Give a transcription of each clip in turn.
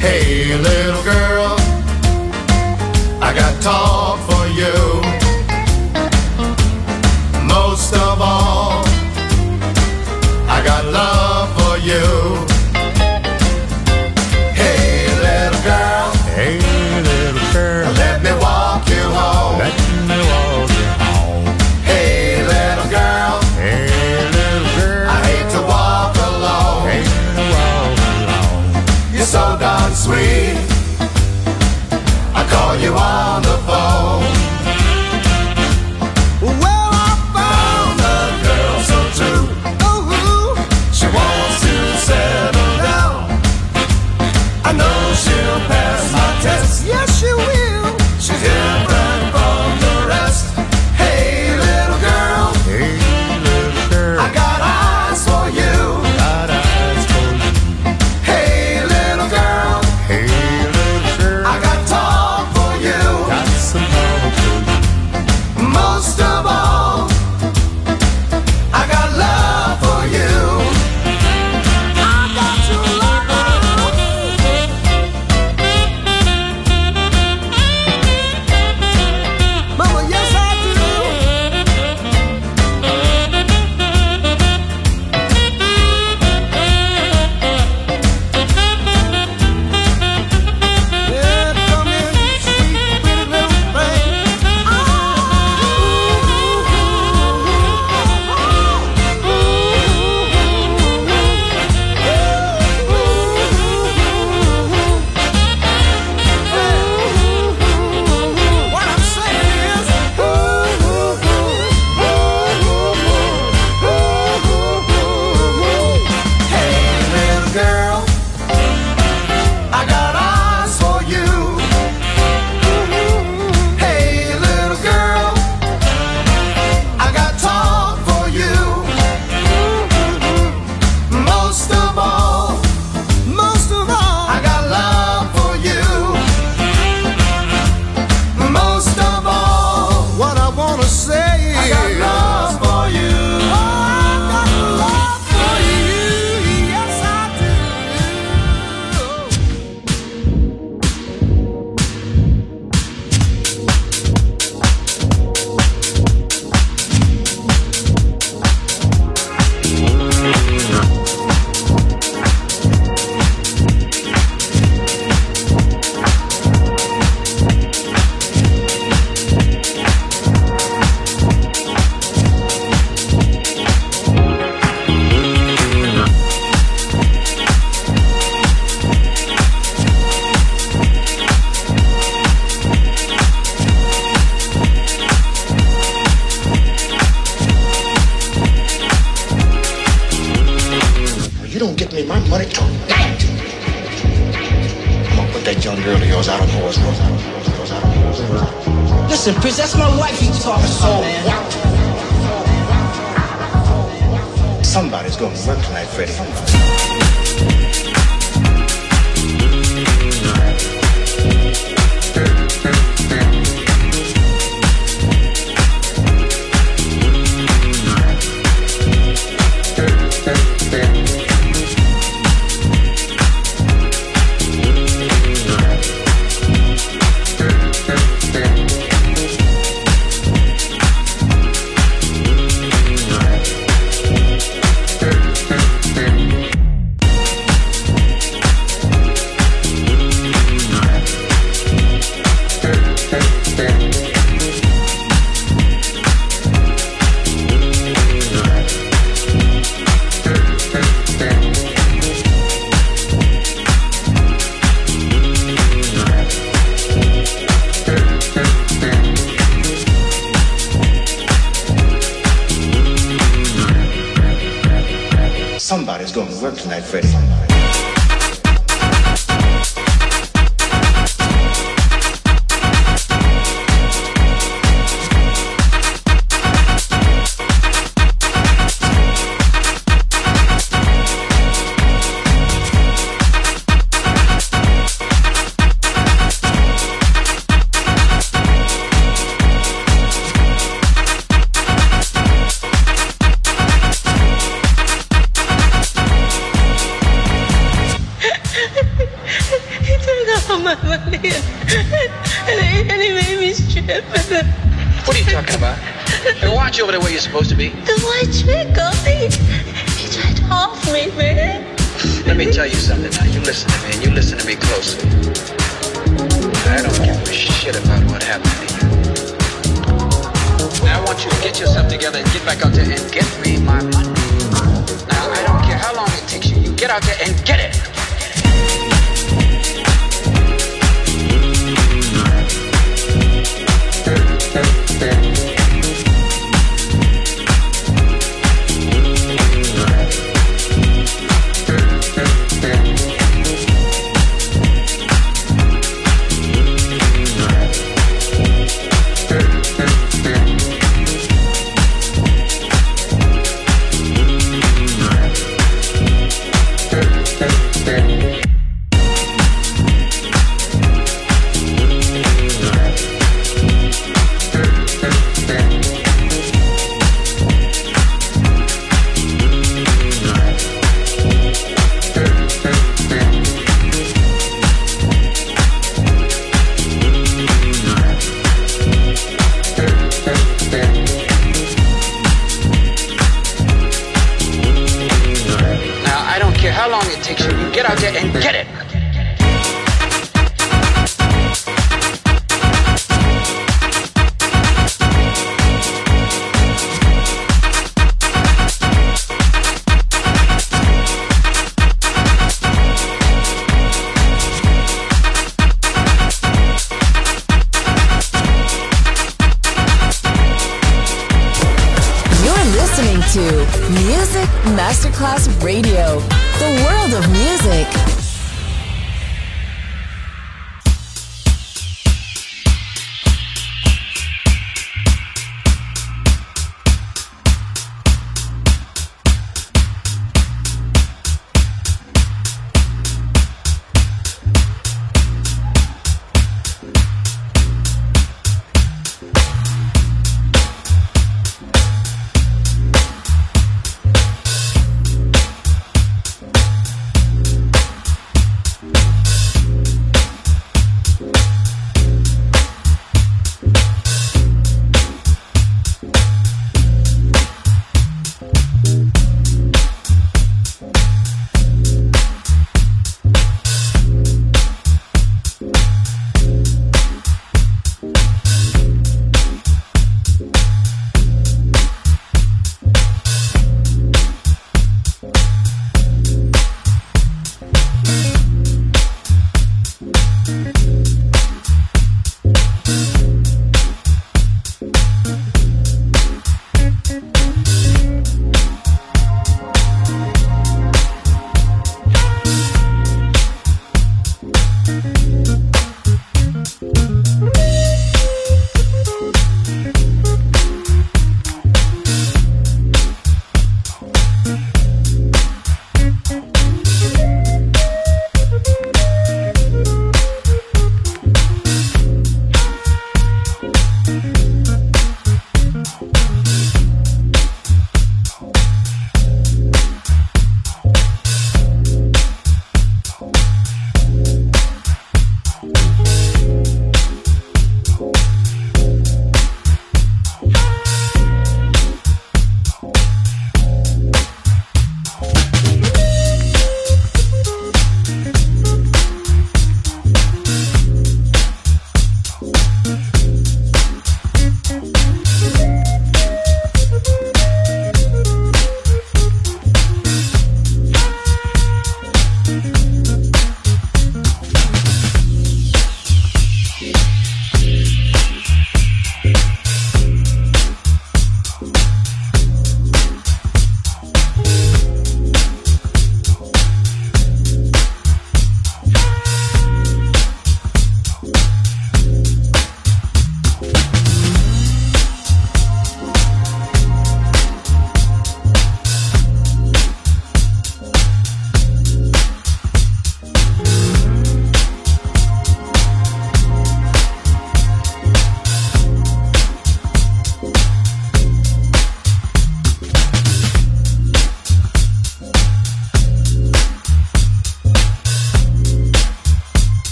Hey, little girl, I got tall.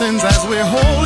mountains as we hold